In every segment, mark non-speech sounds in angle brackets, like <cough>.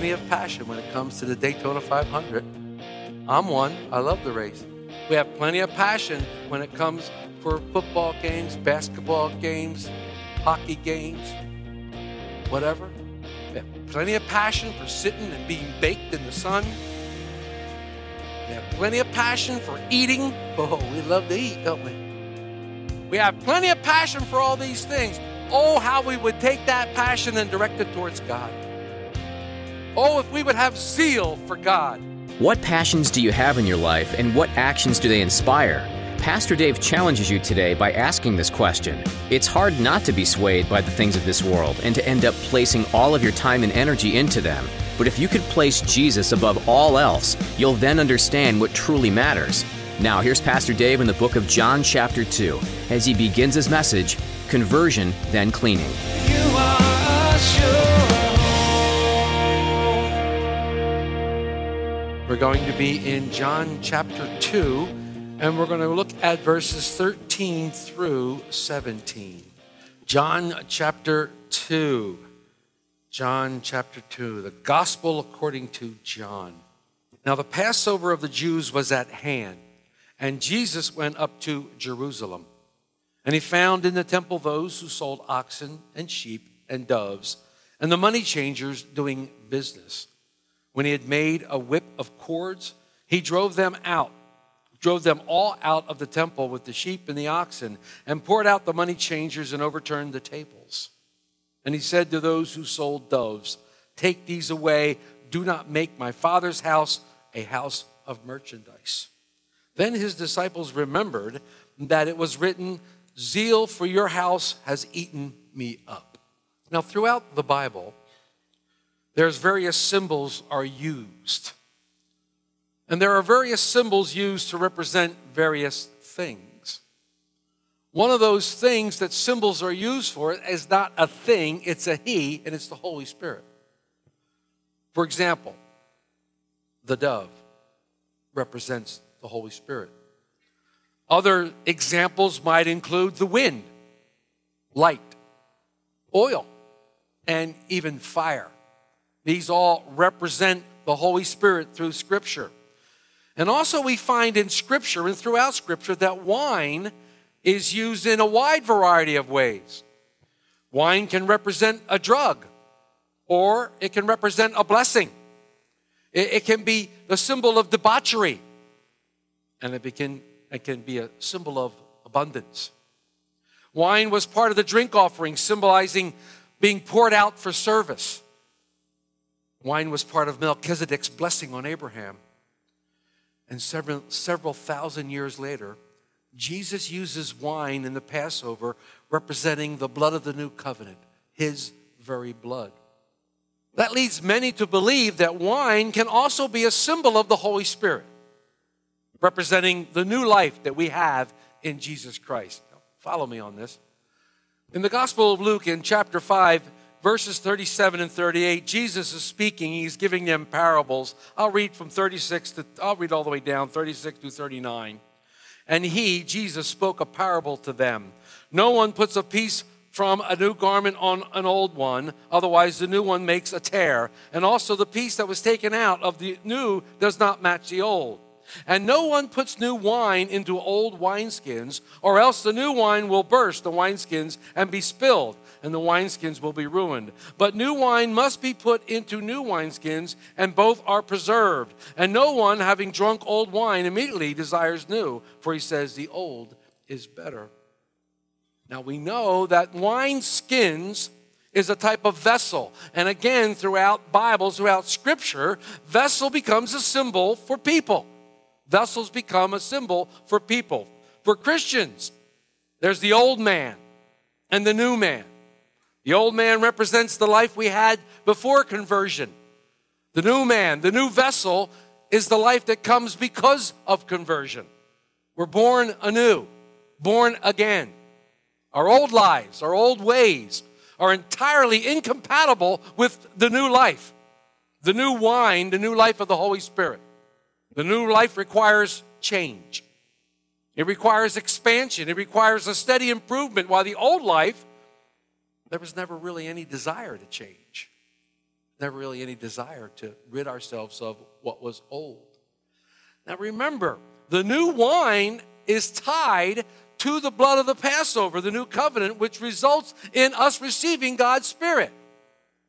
Plenty of passion when it comes to the Daytona 500. I'm one. I love the race. We have plenty of passion when it comes for football games, basketball games, hockey games, whatever. We have plenty of passion for sitting and being baked in the sun. We have plenty of passion for eating. Oh, we love to eat, don't we? We have plenty of passion for all these things. Oh, how we would take that passion and direct it towards God. Oh, if we would have zeal for God. What passions do you have in your life, and what actions do they inspire? Pastor Dave challenges you today by asking this question. It's hard not to be swayed by the things of this world and to end up placing all of your time and energy into them. But if you could place Jesus above all else, you'll then understand what truly matters. Now, here's Pastor Dave in the book of John, chapter 2, as he begins his message Conversion, then Cleaning. We're going to be in John chapter 2, and we're going to look at verses 13 through 17. John chapter 2. John chapter 2, the gospel according to John. Now, the Passover of the Jews was at hand, and Jesus went up to Jerusalem. And he found in the temple those who sold oxen and sheep and doves, and the money changers doing business. When he had made a whip of cords, he drove them out, drove them all out of the temple with the sheep and the oxen, and poured out the money changers and overturned the tables. And he said to those who sold doves, Take these away, do not make my father's house a house of merchandise. Then his disciples remembered that it was written, Zeal for your house has eaten me up. Now, throughout the Bible, there's various symbols are used. And there are various symbols used to represent various things. One of those things that symbols are used for is not a thing, it's a he, and it's the Holy Spirit. For example, the dove represents the Holy Spirit. Other examples might include the wind, light, oil, and even fire. These all represent the Holy Spirit through Scripture. And also, we find in Scripture and throughout Scripture that wine is used in a wide variety of ways. Wine can represent a drug, or it can represent a blessing. It, it can be the symbol of debauchery, and it can, it can be a symbol of abundance. Wine was part of the drink offering, symbolizing being poured out for service. Wine was part of Melchizedek's blessing on Abraham. And several, several thousand years later, Jesus uses wine in the Passover representing the blood of the new covenant, his very blood. That leads many to believe that wine can also be a symbol of the Holy Spirit, representing the new life that we have in Jesus Christ. Now, follow me on this. In the Gospel of Luke, in chapter 5, verses 37 and 38 jesus is speaking. He's giving them parables. I'll read from 36 to i'll read all the way down 36 to 39 and he jesus spoke a parable to them. No one puts a piece from a new garment on an old one otherwise the new one makes a tear. And also the piece that was taken out of the new does not match the old. And no one puts new wine into old wineskins, or else the new wine will burst the wineskins and be spilled, and the wineskins will be ruined. But new wine must be put into new wineskins, and both are preserved. And no one, having drunk old wine, immediately desires new, for he says, The old is better. Now we know that wineskins is a type of vessel. And again, throughout Bibles, throughout Scripture, vessel becomes a symbol for people. Vessels become a symbol for people. For Christians, There's the old man and the new man. The old man represents the life we had before conversion. The new man, the new vessel, is the life that comes because of conversion. We're born anew, born again. Our old lives, our old ways are entirely incompatible with the new life, the new wine, the new life of the Holy Spirit. The new life requires change. It requires expansion. It requires a steady improvement, while the old life, there was never really any desire to change. Never really any desire to rid ourselves of what was old. Now remember, the new wine is tied to the blood of the Passover, the new covenant, which results in us receiving God's Spirit.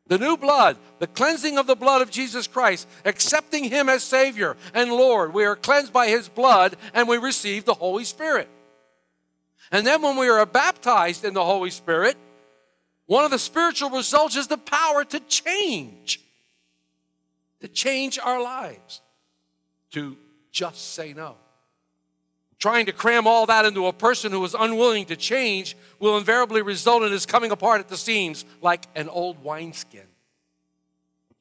The new blood, the cleansing of the blood of Jesus Christ, accepting Him as Savior and Lord. We are cleansed by His blood and we receive the Holy Spirit. And then when we are baptized in the Holy Spirit, one of the spiritual results is the power to change, to change our lives, to just say no. Trying to cram all that into a person who is unwilling to change will invariably result in his coming apart at the seams like an old wineskin.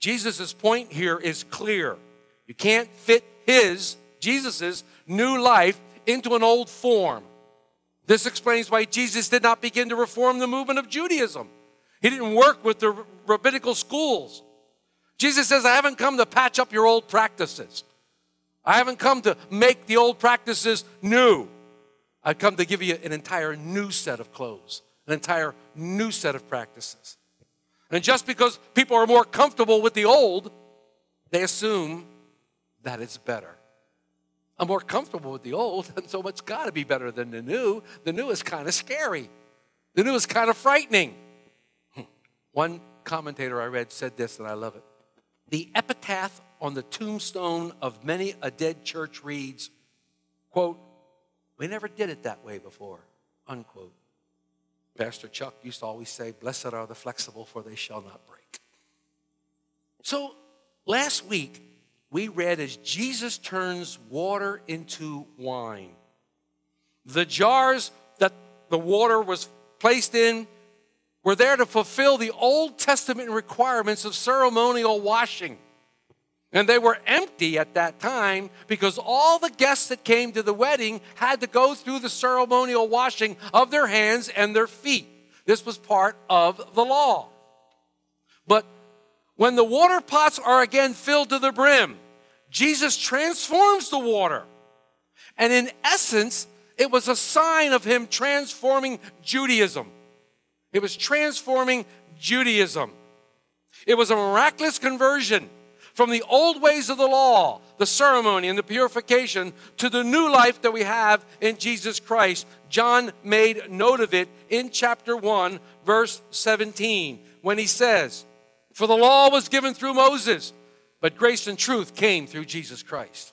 Jesus' point here is clear. You can't fit his, Jesus' new life into an old form. This explains why Jesus did not begin to reform the movement of Judaism. He didn't work with the rabbinical schools. Jesus says, I haven't come to patch up your old practices. I haven't come to make the old practices new. I've come to give you an entire new set of clothes, an entire new set of practices. And just because people are more comfortable with the old, they assume that it's better. I'm more comfortable with the old, <laughs> and so it's got to be better than the new. The new is kind of scary, the new is kind of frightening. One commentator I read said this, and I love it. The epitaph on the tombstone of many a dead church reads, quote, we never did it that way before, unquote. Pastor Chuck used to always say, Blessed are the flexible, for they shall not break. So last week, we read as Jesus turns water into wine. The jars that the water was placed in were there to fulfill the Old Testament requirements of ceremonial washing. And they were empty at that time because all the guests that came to the wedding had to go through the ceremonial washing of their hands and their feet. This was part of the law. But when the water pots are again filled to the brim, Jesus transforms the water. And in essence, it was a sign of him transforming Judaism. It was transforming Judaism. It was a miraculous conversion from the old ways of the law, the ceremony, and the purification to the new life that we have in Jesus Christ. John made note of it in chapter 1, verse 17, when he says, For the law was given through Moses, but grace and truth came through Jesus Christ.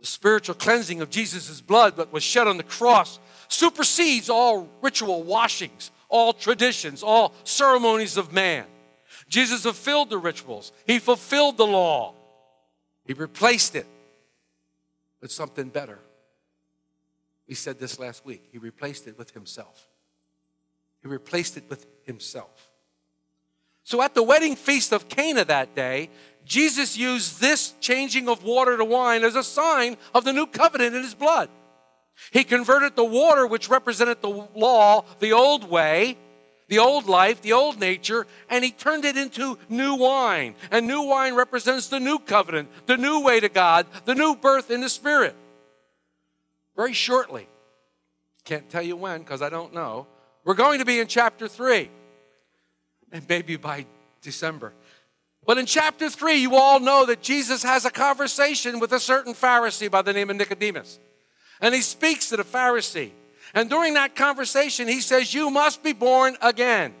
The spiritual cleansing of Jesus' blood that was shed on the cross supersedes all ritual washings, all traditions, all ceremonies of man. Jesus fulfilled the rituals, he fulfilled the law, he replaced it with something better. We said this last week. He replaced it with himself. He replaced it with himself. So at the wedding feast of Cana that day, Jesus used this changing of water to wine as a sign of the new covenant in his blood. He converted the water, which represented the law, the old way, the old life, the old nature, and he turned it into new wine. And new wine represents the new covenant, the new way to God, the new birth in the Spirit. Very shortly, can't tell you when because I don't know, we're going to be in chapter 3, and maybe by December. But in chapter 3, you all know that Jesus has a conversation with a certain Pharisee by the name of Nicodemus. And he speaks to the Pharisee. And during that conversation, he says, You must be born again.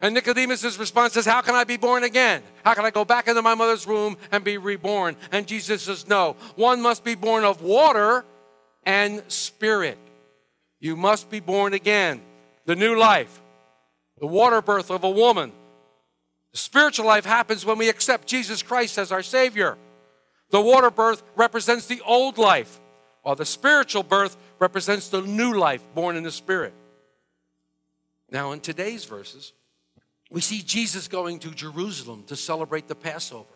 And Nicodemus' response is, How can I be born again? How can I go back into my mother's womb and be reborn? And Jesus says, No, one must be born of water and spirit. You must be born again. The new life, the water birth of a woman. The spiritual life happens when we accept Jesus Christ as our Savior. The water birth represents the old life, while the spiritual birth represents the new life born in the Spirit. Now, in today's verses, we see Jesus going to Jerusalem to celebrate the Passover.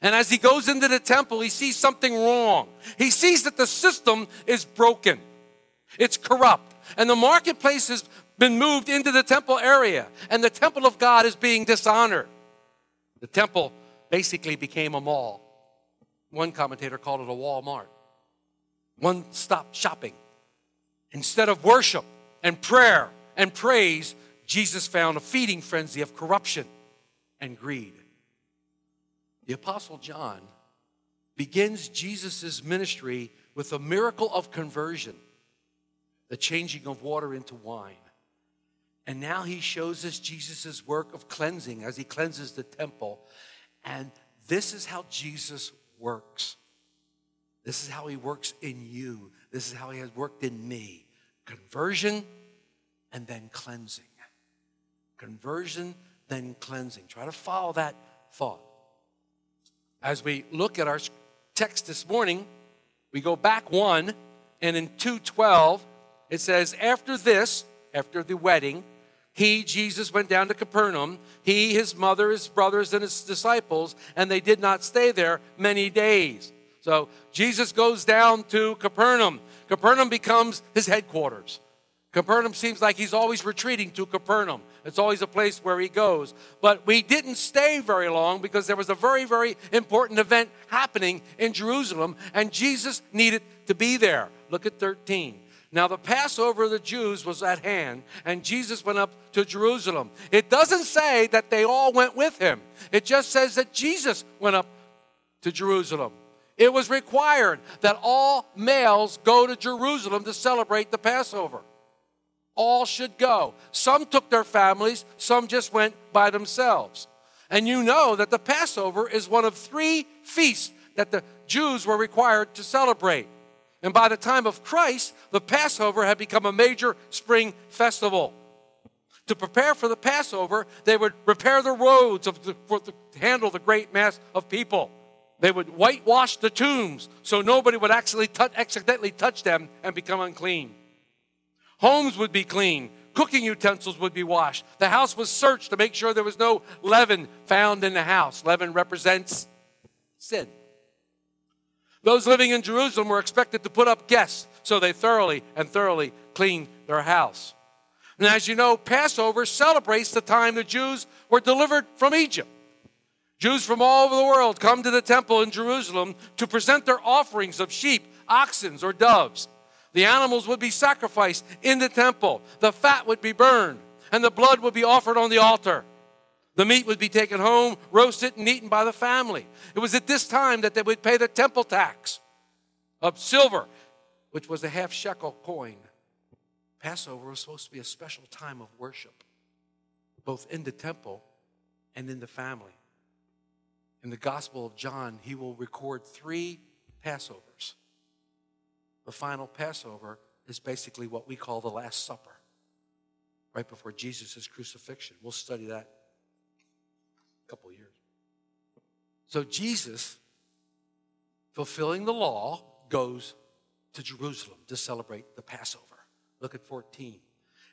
And as he goes into the temple, he sees something wrong. He sees that the system is broken, it's corrupt. And the marketplace has been moved into the temple area, and the temple of God is being dishonored. The temple basically became a mall. One commentator called it a Walmart, one stop shopping. Instead of worship and prayer and praise, Jesus found a feeding frenzy of corruption and greed. The Apostle John begins Jesus' ministry with a miracle of conversion, the changing of water into wine. And now he shows us Jesus' work of cleansing as he cleanses the temple. And this is how Jesus works. This is how he works in you. This is how he has worked in me. Conversion and then cleansing. Conversion, then cleansing. Try to follow that thought. As we look at our text this morning, we go back one, and in 212, it says, After this, after the wedding, he, Jesus, went down to Capernaum, he, his mother, his brothers, and his disciples, and they did not stay there many days. So Jesus goes down to Capernaum. Capernaum becomes his headquarters. Capernaum seems like he's always retreating to Capernaum. It's always a place where he goes. But we didn't stay very long because there was a very, very important event happening in Jerusalem, and Jesus needed to be there. Look at 13. Now, the Passover of the Jews was at hand, and Jesus went up to Jerusalem. It doesn't say that they all went with him, it just says that Jesus went up to Jerusalem. It was required that all males go to Jerusalem to celebrate the Passover. All should go. Some took their families, some just went by themselves. And you know that the Passover is one of three feasts that the Jews were required to celebrate. And by the time of Christ, the Passover had become a major spring festival. To prepare for the Passover, they would repair the roads of the, to handle the great mass of people. They would whitewash the tombs so nobody would actually accidentally touch them and become unclean. Homes would be clean. Cooking utensils would be washed. The house was searched to make sure there was no leaven found in the house. Leaven represents sin. Those living in Jerusalem were expected to put up guests, so they thoroughly and thoroughly cleaned their house. And as you know, Passover celebrates the time the Jews were delivered from Egypt. Jews from all over the world come to the temple in Jerusalem to present their offerings of sheep, oxen, or doves. The animals would be sacrificed in the temple, the fat would be burned, and the blood would be offered on the altar. The meat would be taken home, roasted, and eaten by the family. It was at this time that they would pay the temple tax of silver, which was a half shekel coin. Passover was supposed to be a special time of worship, both in the temple and in the family. In the Gospel of John, he will record three Passovers. The final Passover is basically what we call the Last Supper, right before Jesus' crucifixion. We'll study that a couple years. So Jesus, fulfilling the law, goes to Jerusalem to celebrate the Passover. Look at 14.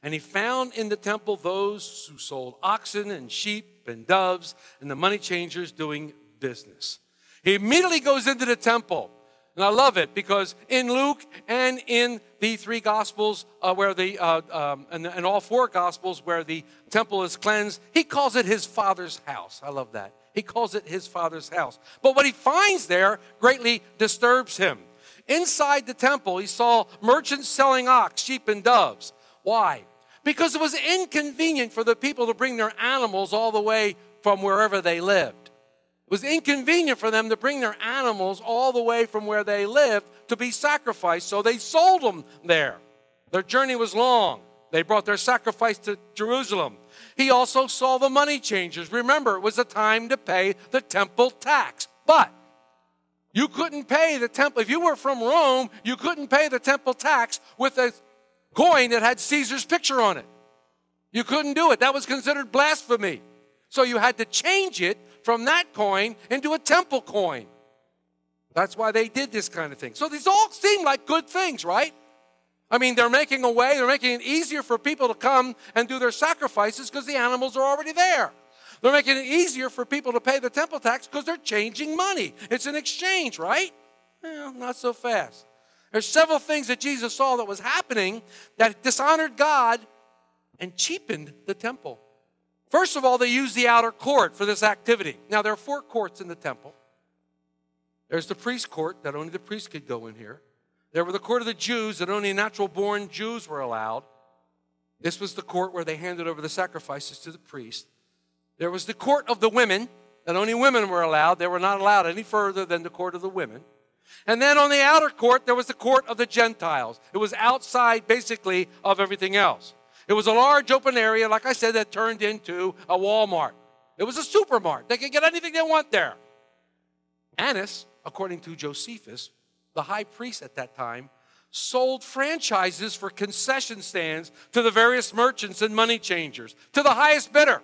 And he found in the temple those who sold oxen and sheep and doves and the money changers doing business. He immediately goes into the temple. And I love it because in Luke and in the three Gospels, uh, where the uh, um, and, and all four Gospels where the temple is cleansed, he calls it his father's house. I love that. He calls it his father's house. But what he finds there greatly disturbs him. Inside the temple, he saw merchants selling ox, sheep, and doves. Why? Because it was inconvenient for the people to bring their animals all the way from wherever they lived. It was inconvenient for them to bring their animals all the way from where they lived to be sacrificed, so they sold them there. Their journey was long. They brought their sacrifice to Jerusalem. He also saw the money changers. Remember, it was a time to pay the temple tax. But you couldn't pay the temple, if you were from Rome, you couldn't pay the temple tax with a coin that had Caesar's picture on it. You couldn't do it. That was considered blasphemy. So you had to change it from that coin into a temple coin. That's why they did this kind of thing. So these all seem like good things, right? I mean, they're making a way, they're making it easier for people to come and do their sacrifices because the animals are already there. They're making it easier for people to pay the temple tax because they're changing money. It's an exchange, right? Well, not so fast. There's several things that Jesus saw that was happening that dishonored God and cheapened the temple. First of all, they used the outer court for this activity. Now, there are four courts in the temple. There's the priest court that only the priest could go in here. There were the court of the Jews that only natural born Jews were allowed. This was the court where they handed over the sacrifices to the priest. There was the court of the women that only women were allowed. They were not allowed any further than the court of the women. And then on the outer court, there was the court of the Gentiles. It was outside, basically, of everything else. It was a large open area, like I said, that turned into a Walmart. It was a supermart. They could get anything they want there. Annas, according to Josephus, the high priest at that time, sold franchises for concession stands to the various merchants and money changers, to the highest bidder.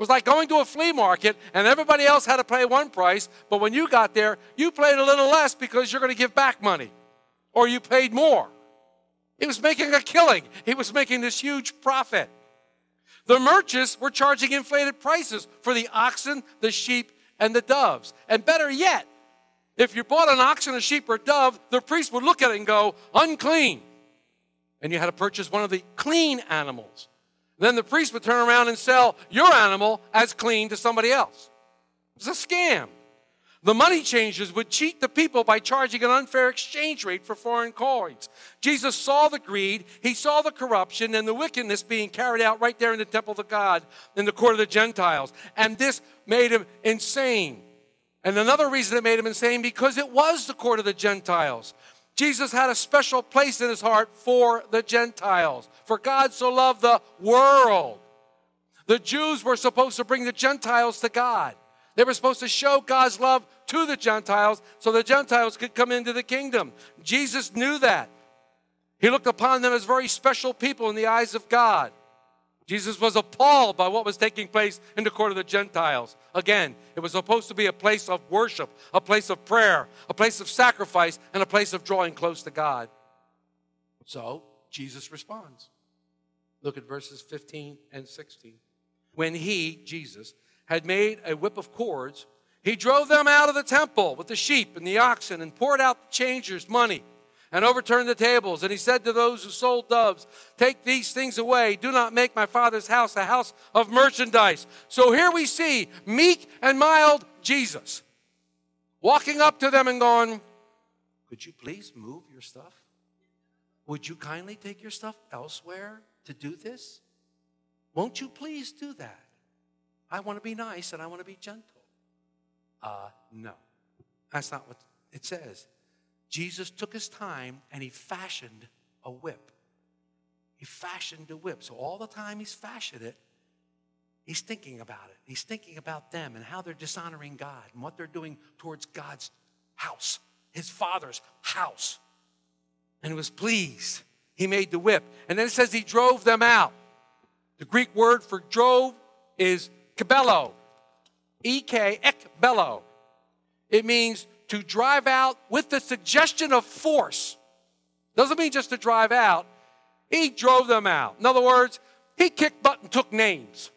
It was like going to a flea market and everybody else had to pay one price, but when you got there, you paid a little less because you're going to give back money or you paid more. He was making a killing, he was making this huge profit. The merchants were charging inflated prices for the oxen, the sheep, and the doves. And better yet, if you bought an oxen, a sheep, or a dove, the priest would look at it and go, unclean. And you had to purchase one of the clean animals. Then the priest would turn around and sell your animal as clean to somebody else. It's a scam. The money changers would cheat the people by charging an unfair exchange rate for foreign coins. Jesus saw the greed, he saw the corruption and the wickedness being carried out right there in the temple of God, in the court of the Gentiles. And this made him insane. And another reason it made him insane because it was the court of the Gentiles. Jesus had a special place in his heart for the Gentiles. For God so loved the world. The Jews were supposed to bring the Gentiles to God. They were supposed to show God's love to the Gentiles so the Gentiles could come into the kingdom. Jesus knew that. He looked upon them as very special people in the eyes of God. Jesus was appalled by what was taking place in the court of the Gentiles. Again, it was supposed to be a place of worship, a place of prayer, a place of sacrifice, and a place of drawing close to God. So, Jesus responds. Look at verses 15 and 16. When he, Jesus, had made a whip of cords, he drove them out of the temple with the sheep and the oxen and poured out the changers' money and overturned the tables. And he said to those who sold doves, Take these things away. Do not make my father's house a house of merchandise. So here we see meek and mild Jesus walking up to them and going, Could you please move your stuff? Would you kindly take your stuff elsewhere to do this? Won't you please do that? I want to be nice and I want to be gentle. Uh, no. That's not what it says. Jesus took his time and he fashioned a whip. He fashioned a whip. So all the time he's fashioned it, he's thinking about it. He's thinking about them and how they're dishonoring God and what they're doing towards God's house, his father's house. And he was pleased. He made the whip. And then it says he drove them out. The Greek word for drove is Ekbello. E K, ekbello. It means to drive out with the suggestion of force. Doesn't mean just to drive out. He drove them out. In other words, he kicked butt and took names.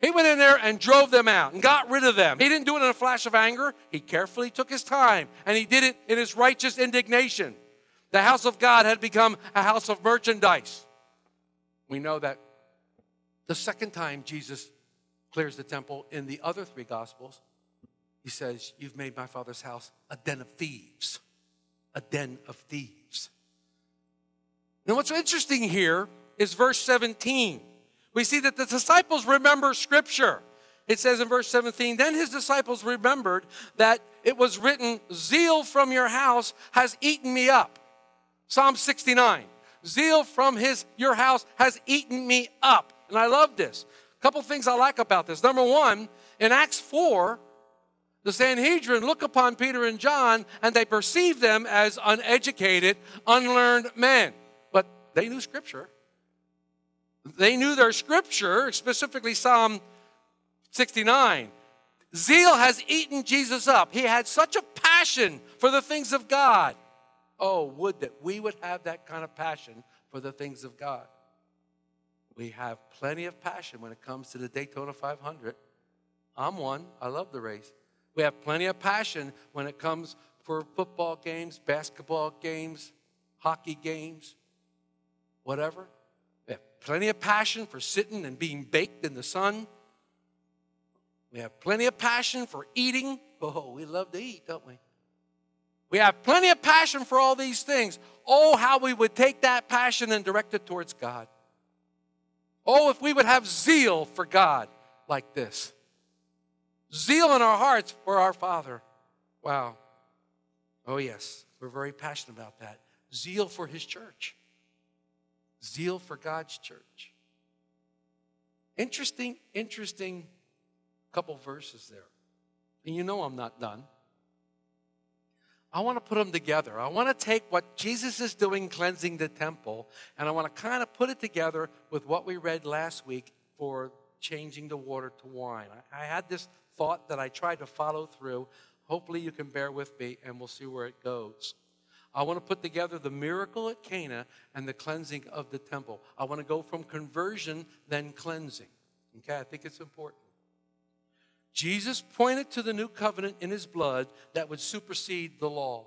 He went in there and drove them out and got rid of them. He didn't do it in a flash of anger. He carefully took his time and he did it in his righteous indignation. The house of God had become a house of merchandise. We know that the second time Jesus clears the temple in the other three gospels, he says, You've made my father's house a den of thieves. A den of thieves. Now, what's interesting here is verse 17. We see that the disciples remember scripture. It says in verse 17, Then his disciples remembered that it was written, Zeal from your house has eaten me up. Psalm 69. Zeal from his your house has eaten me up. And I love this. A couple things I like about this. Number one, in Acts 4, the Sanhedrin look upon Peter and John and they perceive them as uneducated, unlearned men. But they knew Scripture. They knew their Scripture, specifically Psalm 69. Zeal has eaten Jesus up. He had such a passion for the things of God. Oh, would that we would have that kind of passion for the things of God. We have plenty of passion when it comes to the Daytona 500. I'm one. I love the race. We have plenty of passion when it comes for football games, basketball games, hockey games, whatever. We have plenty of passion for sitting and being baked in the sun. We have plenty of passion for eating. Oh, we love to eat, don't we? We have plenty of passion for all these things. Oh, how we would take that passion and direct it towards God. Oh, if we would have zeal for God like this. Zeal in our hearts for our Father. Wow. Oh, yes, we're very passionate about that. Zeal for His church, zeal for God's church. Interesting, interesting couple verses there. And you know I'm not done. I want to put them together. I want to take what Jesus is doing cleansing the temple, and I want to kind of put it together with what we read last week for changing the water to wine. I, had this thought that I tried to follow through. Hopefully, you can bear with me, and we'll see where it goes. I want to put together the miracle at Cana and the cleansing of the temple. I want to go from conversion, then cleansing. Okay, I think it's important. Jesus pointed to the new covenant in his blood that would supersede the law.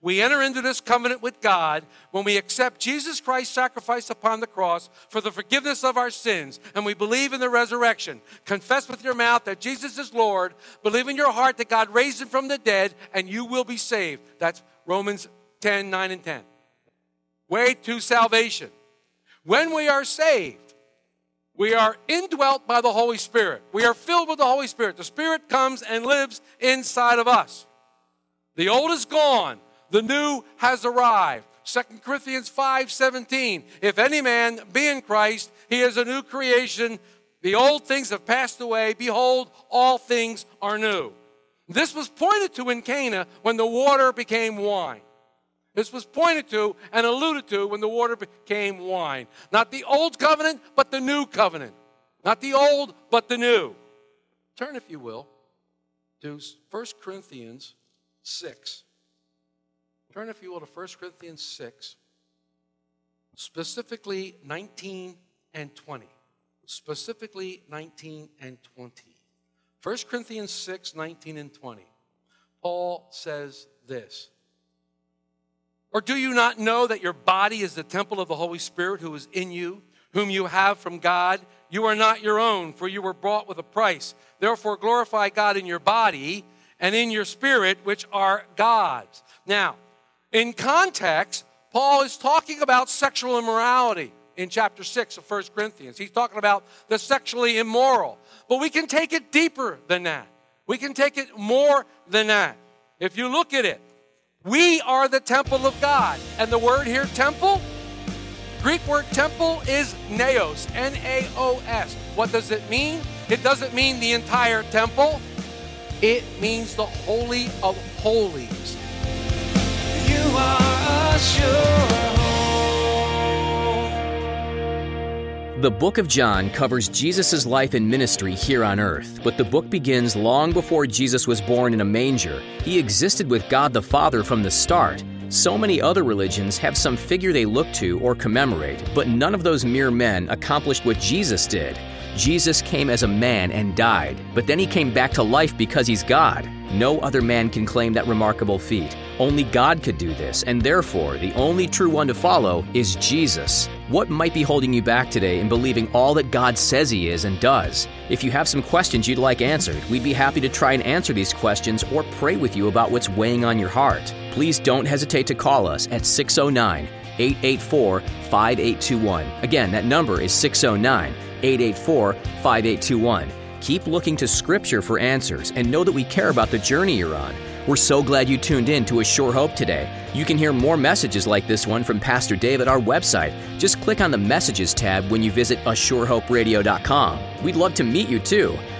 We enter into this covenant with God when we accept Jesus Christ's sacrifice upon the cross for the forgiveness of our sins and we believe in the resurrection. Confess with your mouth that Jesus is Lord, believe in your heart that God raised him from the dead, and you will be saved. That's Romans 10 9 and 10. Way to salvation. When we are saved, we are indwelt by the Holy Spirit. We are filled with the Holy Spirit. The Spirit comes and lives inside of us. The old is gone, the new has arrived. 2 Corinthians 5 17. If any man be in Christ, he is a new creation. The old things have passed away. Behold, all things are new. This was pointed to in Cana when the water became wine. This was pointed to and alluded to when the water became wine. Not the old covenant, but the new covenant. Not the old, but the new. Turn, if you will, to 1 Corinthians 6. Turn, if you will, to 1 Corinthians 6, specifically 19 and 20. Specifically 19 and 20. 1 Corinthians 6, 19 and 20. Paul says this. Or do you not know that your body is the temple of the Holy Spirit who is in you, whom you have from God? You are not your own, for you were bought with a price. Therefore, glorify God in your body and in your spirit, which are God's. Now, in context, Paul is talking about sexual immorality in chapter 6 of 1 Corinthians. He's talking about the sexually immoral. But we can take it deeper than that. We can take it more than that. If you look at it, we are the temple of God. And the word here, temple, Greek word temple is naos, N A O S. What does it mean? It doesn't mean the entire temple, it means the Holy of Holies. The book of John covers Jesus' life and ministry here on earth, but the book begins long before Jesus was born in a manger. He existed with God the Father from the start. So many other religions have some figure they look to or commemorate, but none of those mere men accomplished what Jesus did. Jesus came as a man and died, but then he came back to life because he's God. No other man can claim that remarkable feat. Only God could do this, and therefore, the only true one to follow is Jesus. What might be holding you back today in believing all that God says He is and does? If you have some questions you'd like answered, we'd be happy to try and answer these questions or pray with you about what's weighing on your heart. Please don't hesitate to call us at 609 884 5821. Again, that number is 609 884 5821. Keep looking to Scripture for answers and know that we care about the journey you're on. We're so glad you tuned in to A Sure Hope today. You can hear more messages like this one from Pastor Dave at our website. Just click on the Messages tab when you visit ASureHopeRadio.com. We'd love to meet you too.